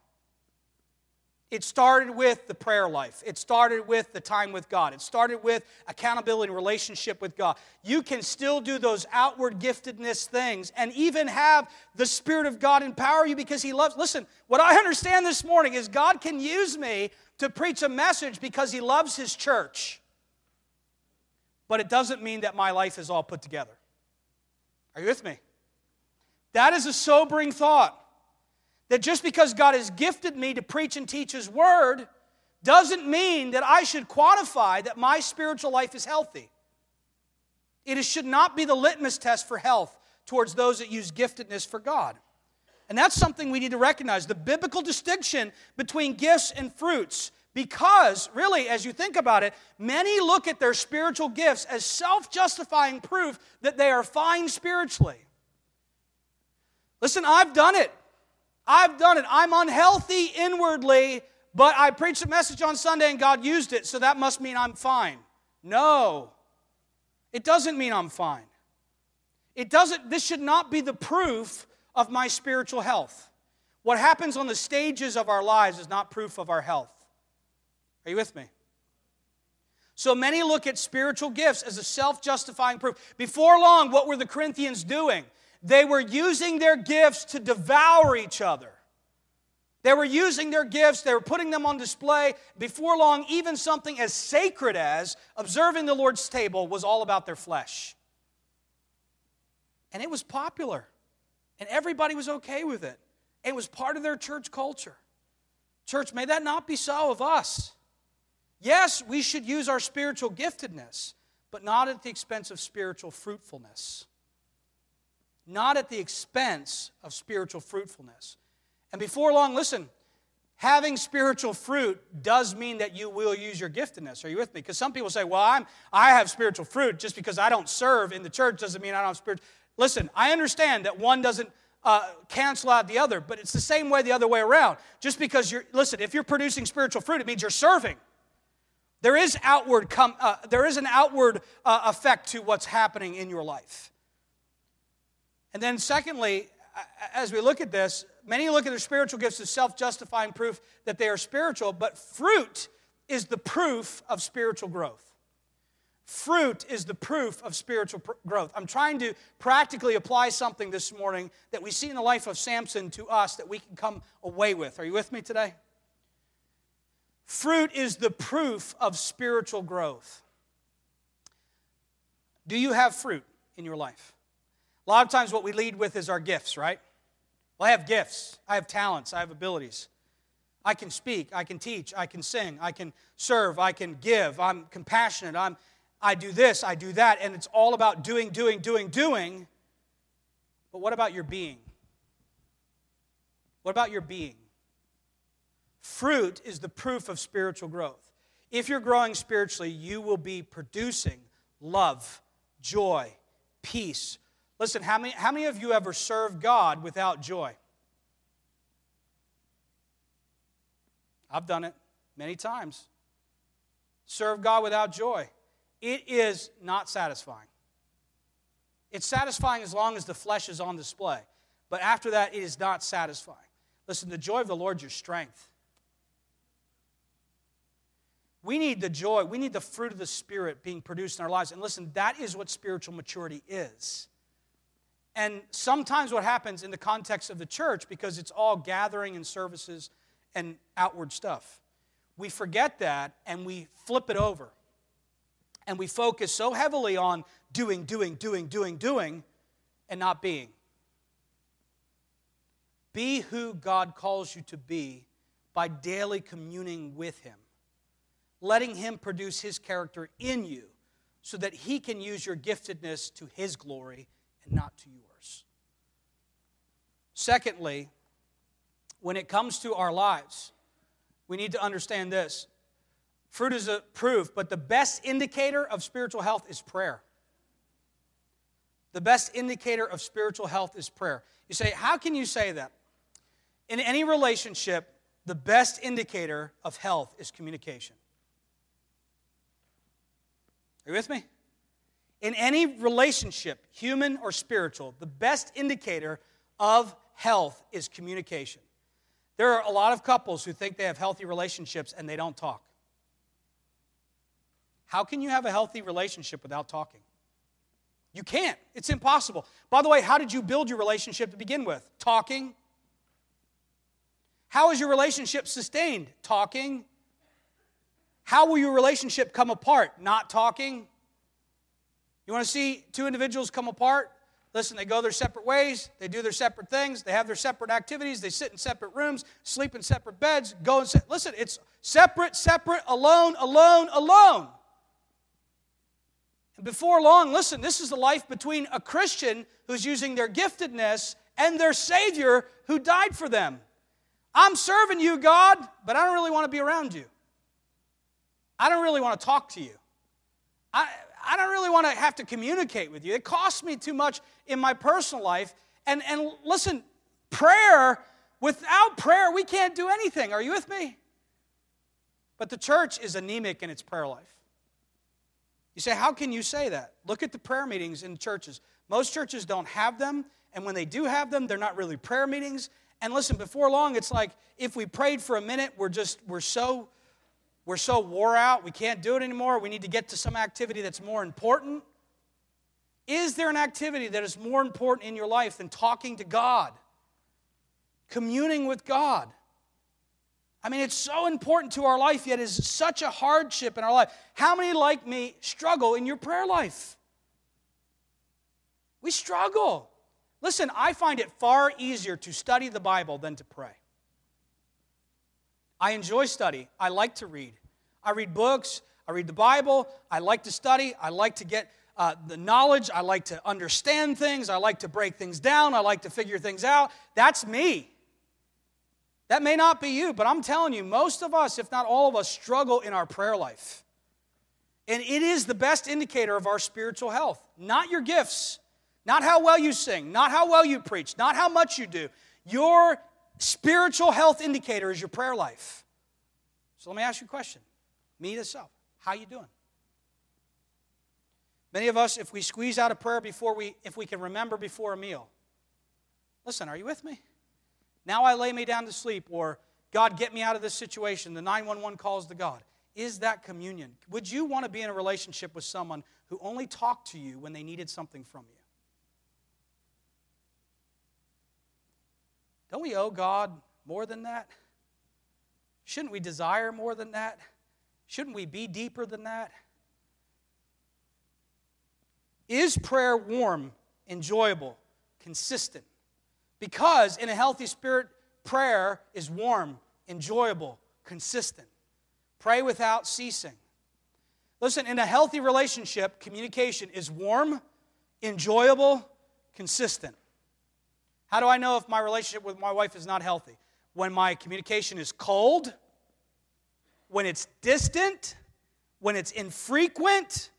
It started with the prayer life. It started with the time with God. It started with accountability and relationship with God. You can still do those outward giftedness things and even have the Spirit of God empower you because He loves. Listen, what I understand this morning is God can use me to preach a message because He loves His church. But it doesn't mean that my life is all put together. Are you with me? That is a sobering thought. That just because God has gifted me to preach and teach His Word doesn't mean that I should quantify that my spiritual life is healthy. It should not be the litmus test for health towards those that use giftedness for God. And that's something we need to recognize the biblical distinction between gifts and fruits. Because, really, as you think about it, many look at their spiritual gifts as self justifying proof that they are fine spiritually. Listen, I've done it. I've done it. I'm unhealthy inwardly, but I preached a message on Sunday and God used it, so that must mean I'm fine. No, it doesn't mean I'm fine. It doesn't, this should not be the proof of my spiritual health. What happens on the stages of our lives is not proof of our health. Are you with me? So many look at spiritual gifts as a self justifying proof. Before long, what were the Corinthians doing? They were using their gifts to devour each other. They were using their gifts, they were putting them on display. Before long, even something as sacred as observing the Lord's table was all about their flesh. And it was popular, and everybody was okay with it. It was part of their church culture. Church, may that not be so of us. Yes, we should use our spiritual giftedness, but not at the expense of spiritual fruitfulness not at the expense of spiritual fruitfulness. And before long, listen, having spiritual fruit does mean that you will use your giftedness. Are you with me? Because some people say, well, I'm, I have spiritual fruit. Just because I don't serve in the church doesn't mean I don't have spiritual. Listen, I understand that one doesn't uh, cancel out the other, but it's the same way the other way around. Just because you're, listen, if you're producing spiritual fruit, it means you're serving. There is outward, com, uh, there is an outward uh, effect to what's happening in your life. And then, secondly, as we look at this, many look at their spiritual gifts as self justifying proof that they are spiritual, but fruit is the proof of spiritual growth. Fruit is the proof of spiritual pr- growth. I'm trying to practically apply something this morning that we see in the life of Samson to us that we can come away with. Are you with me today? Fruit is the proof of spiritual growth. Do you have fruit in your life? A lot of times, what we lead with is our gifts, right? Well, I have gifts, I have talents, I have abilities. I can speak, I can teach, I can sing, I can serve, I can give, I'm compassionate, I'm, I do this, I do that, and it's all about doing, doing, doing, doing. But what about your being? What about your being? Fruit is the proof of spiritual growth. If you're growing spiritually, you will be producing love, joy, peace, Listen, how many, how many of you ever served God without joy? I've done it many times. Serve God without joy. It is not satisfying. It's satisfying as long as the flesh is on display. But after that, it is not satisfying. Listen, the joy of the Lord is your strength. We need the joy, we need the fruit of the Spirit being produced in our lives. And listen, that is what spiritual maturity is. And sometimes what happens in the context of the church, because it's all gathering and services and outward stuff, we forget that and we flip it over. And we focus so heavily on doing, doing, doing, doing, doing, and not being. Be who God calls you to be by daily communing with Him. letting Him produce His character in you so that He can use your giftedness to His glory and not to yours. Secondly, when it comes to our lives, we need to understand this. Fruit is a proof, but the best indicator of spiritual health is prayer. The best indicator of spiritual health is prayer. You say, How can you say that? In any relationship, the best indicator of health is communication. Are you with me? In any relationship, human or spiritual, the best indicator of health is communication. There are a lot of couples who think they have healthy relationships and they don't talk. How can you have a healthy relationship without talking? You can't. It's impossible. By the way, how did you build your relationship to begin with? Talking. How is your relationship sustained? Talking. How will your relationship come apart? Not talking. You want to see two individuals come apart? Listen, they go their separate ways, they do their separate things, they have their separate activities, they sit in separate rooms, sleep in separate beds, go and sit. Listen, it's separate, separate, alone, alone, alone. And before long, listen, this is the life between a Christian who's using their giftedness and their Savior who died for them. I'm serving you, God, but I don't really want to be around you. I don't really want to talk to you. I, I don't really want to have to communicate with you. It costs me too much in my personal life. And, and listen, prayer, without prayer, we can't do anything. Are you with me? But the church is anemic in its prayer life. You say, how can you say that? Look at the prayer meetings in churches. Most churches don't have them, and when they do have them, they're not really prayer meetings. And listen, before long, it's like if we prayed for a minute, we're just, we're so we're so wore out, we can't do it anymore. We need to get to some activity that's more important. Is there an activity that is more important in your life than talking to God, communing with God? I mean, it's so important to our life, yet is such a hardship in our life. How many, like me, struggle in your prayer life? We struggle. Listen, I find it far easier to study the Bible than to pray. I enjoy study. I like to read. I read books. I read the Bible. I like to study. I like to get uh, the knowledge. I like to understand things. I like to break things down. I like to figure things out. That's me. That may not be you, but I'm telling you, most of us, if not all of us, struggle in our prayer life. And it is the best indicator of our spiritual health. Not your gifts, not how well you sing, not how well you preach, not how much you do. Your spiritual health indicator is your prayer life. So let me ask you a question. Me to self. How you doing? Many of us, if we squeeze out a prayer before we, if we can remember before a meal. Listen, are you with me? Now I lay me down to sleep, or God, get me out of this situation. The 911 calls to God. Is that communion? Would you want to be in a relationship with someone who only talked to you when they needed something from you? Don't we owe God more than that? Shouldn't we desire more than that? Shouldn't we be deeper than that? Is prayer warm, enjoyable, consistent? Because in a healthy spirit, prayer is warm, enjoyable, consistent. Pray without ceasing. Listen, in a healthy relationship, communication is warm, enjoyable, consistent. How do I know if my relationship with my wife is not healthy? When my communication is cold, when it's distant, when it's infrequent,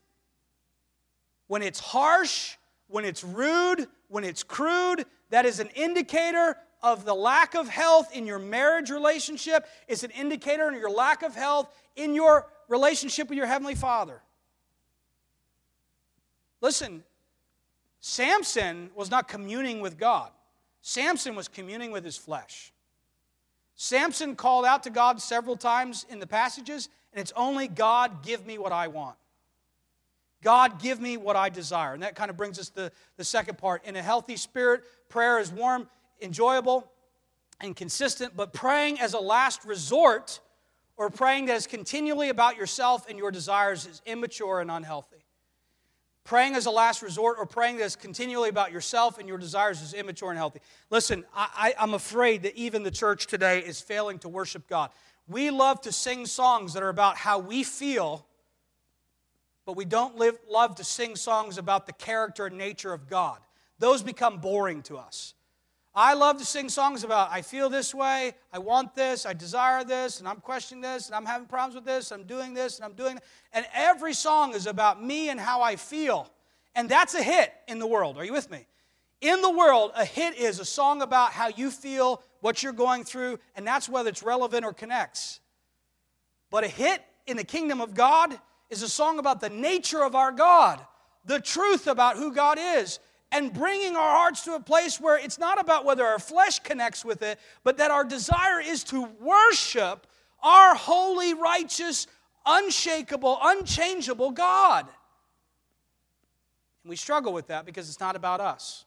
when it's harsh, when it's rude, when it's crude, that is an indicator of the lack of health in your marriage relationship. It's an indicator of your lack of health in your relationship with your Heavenly Father. Listen, Samson was not communing with God. Samson was communing with his flesh. Samson called out to God several times in the passages, and it's only God, give me what I want. God, give me what I desire. And that kind of brings us to the second part. In a healthy spirit, prayer is warm, enjoyable, and consistent, but praying as a last resort or praying that is continually about yourself and your desires is immature and unhealthy. Praying as a last resort or praying that's continually about yourself and your desires is immature and healthy. Listen, I, am afraid that even the church today is failing to worship God. We love to sing songs that are about how we feel, but we don't live, love to sing songs about the character and nature of God. Those become boring to us. I love to sing songs about I feel this way, I want this, I desire this, and I'm questioning this, and I'm having problems with this, I'm doing this, and I'm doing that. And every song is about me and how I feel. And that's a hit in the world. Are you with me? In the world, a hit is a song about how you feel, what you're going through, and that's whether it's relevant or connects. But a hit in the kingdom of God is a song about the nature of our God, the truth about who God is, and bringing our hearts to a place where it's not about whether our flesh connects with it, but that our desire is to worship our holy, righteous, unshakable, unchangeable God. And we struggle with that because it's not about us.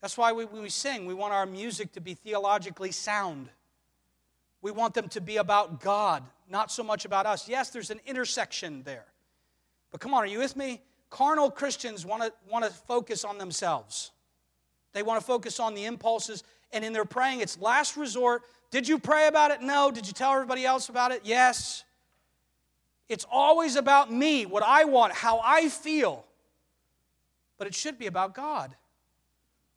That's why we, when we sing, we want our music to be theologically sound. We want them to be about God, not so much about us. Yes, there's an intersection there. But come on, are you with me? Carnal Christians want to, want to focus on themselves. They want to focus on the impulses, and in their praying, it's last resort. Did you pray about it? No. Did you tell everybody else about it? Yes. It's always about me, what I want, how I feel. But it should be about God.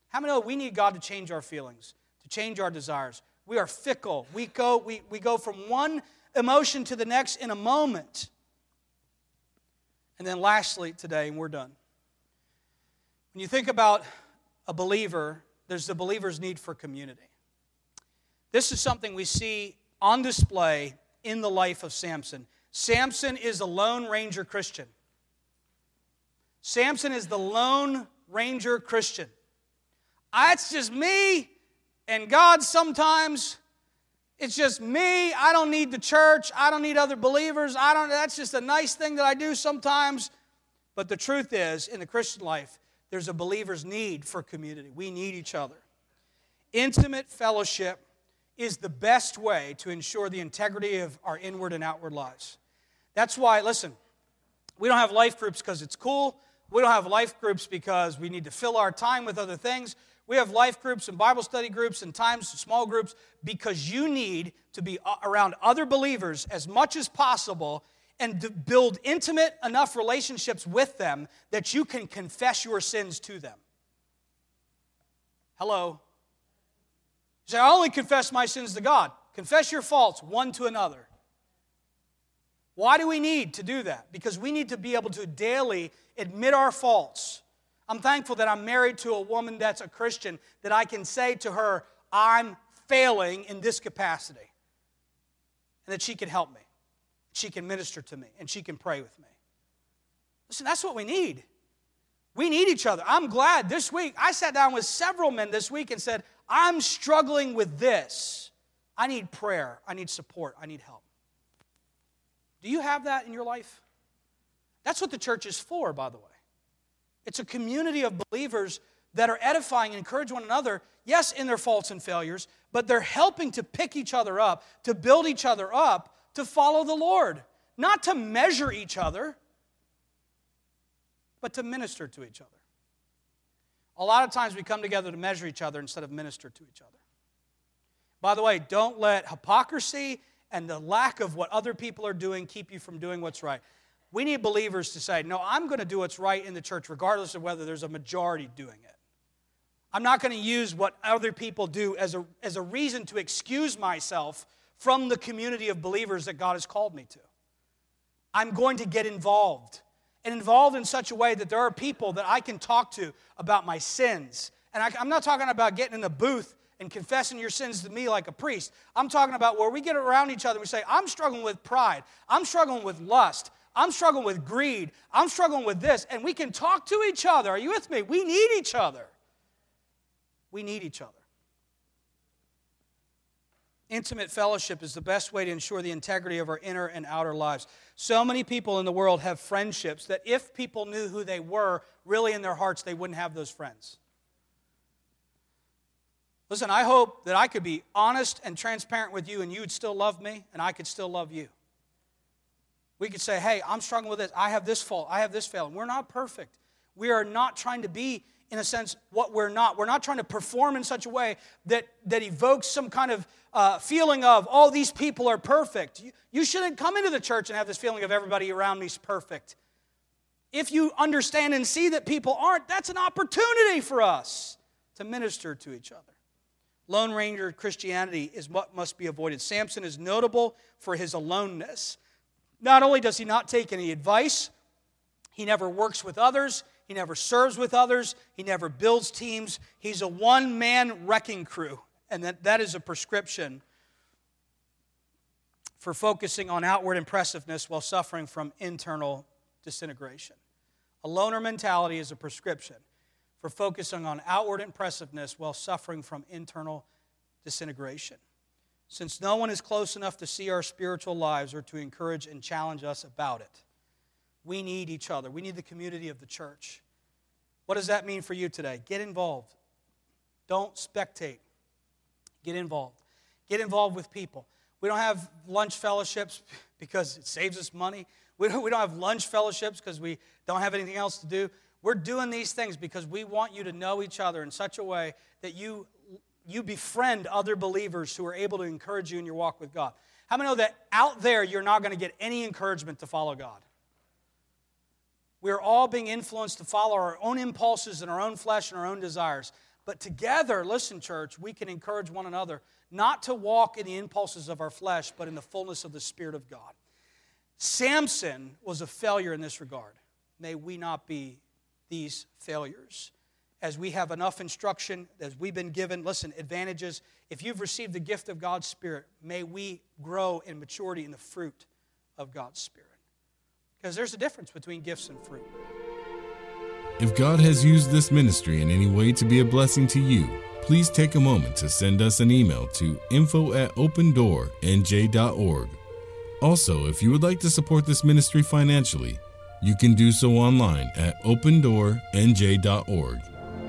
How many know we need God to change our feelings, to change our desires? We are fickle. We go, we, we go from one emotion to the next in a moment. And then lastly, today, and we're done. When you think about a believer, there's the believer's need for community. This is something we see on display in the life of Samson. Samson is a lone ranger Christian. Samson is the lone ranger Christian. Ah, it's just me and God sometimes it's just me. I don't need the church. I don't need other believers. I don't that's just a nice thing that I do sometimes. But the truth is, in the Christian life, there's a believer's need for community. We need each other. Intimate fellowship is the best way to ensure the integrity of our inward and outward lives. That's why, listen, we don't have life groups because it's cool. We don't have life groups because we need to fill our time with other things. We have life groups and Bible study groups and times small groups because you need to be uh, around other believers as much as possible and build intimate enough relationships with them that you can confess your sins to them. Hello. You say, I only confess my sins to God. Confess your faults one to another. Why do we need to do that? Because we need to be able to daily admit our faults I'm thankful that I'm married to a woman that's a Christian, that I can say to her, I'm failing in this capacity. And that she can help me. She can minister to me, and she can pray with me. Listen, that's what we need. We need each other. I'm glad this week, I sat down with several men this week and said, I'm struggling with this. I need prayer. I need support. I need help. Do you have that in your life? That's what the church is for, by the way. It's a community of believers that are edifying and encourage one another, yes, in their faults and failures, but they're helping to pick each other up, to build each other up, to follow the Lord. Not to measure each other, but to minister to each other. A lot of times we come together to measure each other instead of minister to each other. By the way, don't let hypocrisy and the lack of what other people are doing keep you from doing what's right. We need believers to say, no, I'm going to do what's right in the church, regardless of whether there's a majority doing it. I'm not going to use what other people do as a, as a reason to excuse myself from the community of believers that God has called me to. I'm going to get involved, and involved in such a way that there are people that I can talk to about my sins. And I, I'm not talking about getting in a booth and confessing your sins to me like a priest. I'm talking about where we get around each other and we say, I'm struggling with pride. I'm struggling with lust. I'm struggling with greed. I'm struggling with this. And we can talk to each other. Are you with me? We need each other. We need each other. Intimate fellowship is the best way to ensure the integrity of our inner and outer lives. So many people in the world have friendships that if people knew who they were, really in their hearts, they wouldn't have those friends. Listen, I hope that I could be honest and transparent with you and you would still love me and I could still love you. We could say, hey, I'm struggling with this. I have this fault. I have this fail. We're not perfect. We are not trying to be, in a sense, what we're not. We're not trying to perform in such a way that, that evokes some kind of uh, feeling of, oh, these people are perfect. You, you shouldn't come into the church and have this feeling of everybody around me is perfect. If you understand and see that people aren't, that's an opportunity for us to minister to each other. Lone Ranger Christianity is what must be avoided. Samson is notable for his aloneness. Not only does he not take any advice, he never works with others, he never serves with others, he never builds teams. He's a one man wrecking crew, and that, that is a prescription for focusing on outward impressiveness while suffering from internal disintegration. A loner mentality is a prescription for focusing on outward impressiveness while suffering from internal disintegration. Since no one is close enough to see our spiritual lives or to encourage and challenge us about it, we need each other. We need the community of the church. What does that mean for you today? Get involved. Don't spectate. Get involved. Get involved with people. We don't have lunch fellowships because it saves us money. We don't, we don't have lunch fellowships because we don't have anything else to do. We're doing these things because we want you to know each other in such a way that you, you befriend other believers who are able to encourage you in your walk with God. How many know that out there you're not going to get any encouragement to follow God? We're all being influenced to follow our own impulses and our own flesh and our own desires. But together, listen, church, we can encourage one another not to walk in the impulses of our flesh, but in the fullness of the Spirit of God. Samson was a failure in this regard. May we not be these failures. As we have enough instruction, as we've been given, listen, advantages. If you've received the gift of God's Spirit, may we grow in maturity in the fruit of God's Spirit. Because there's a difference between gifts and fruit. If God has used this ministry in any way to be a blessing to you, please take a moment to send us an email to info at opendoornj.org. Also, if you would like to support this ministry financially, you can do so online at opendoornj.org.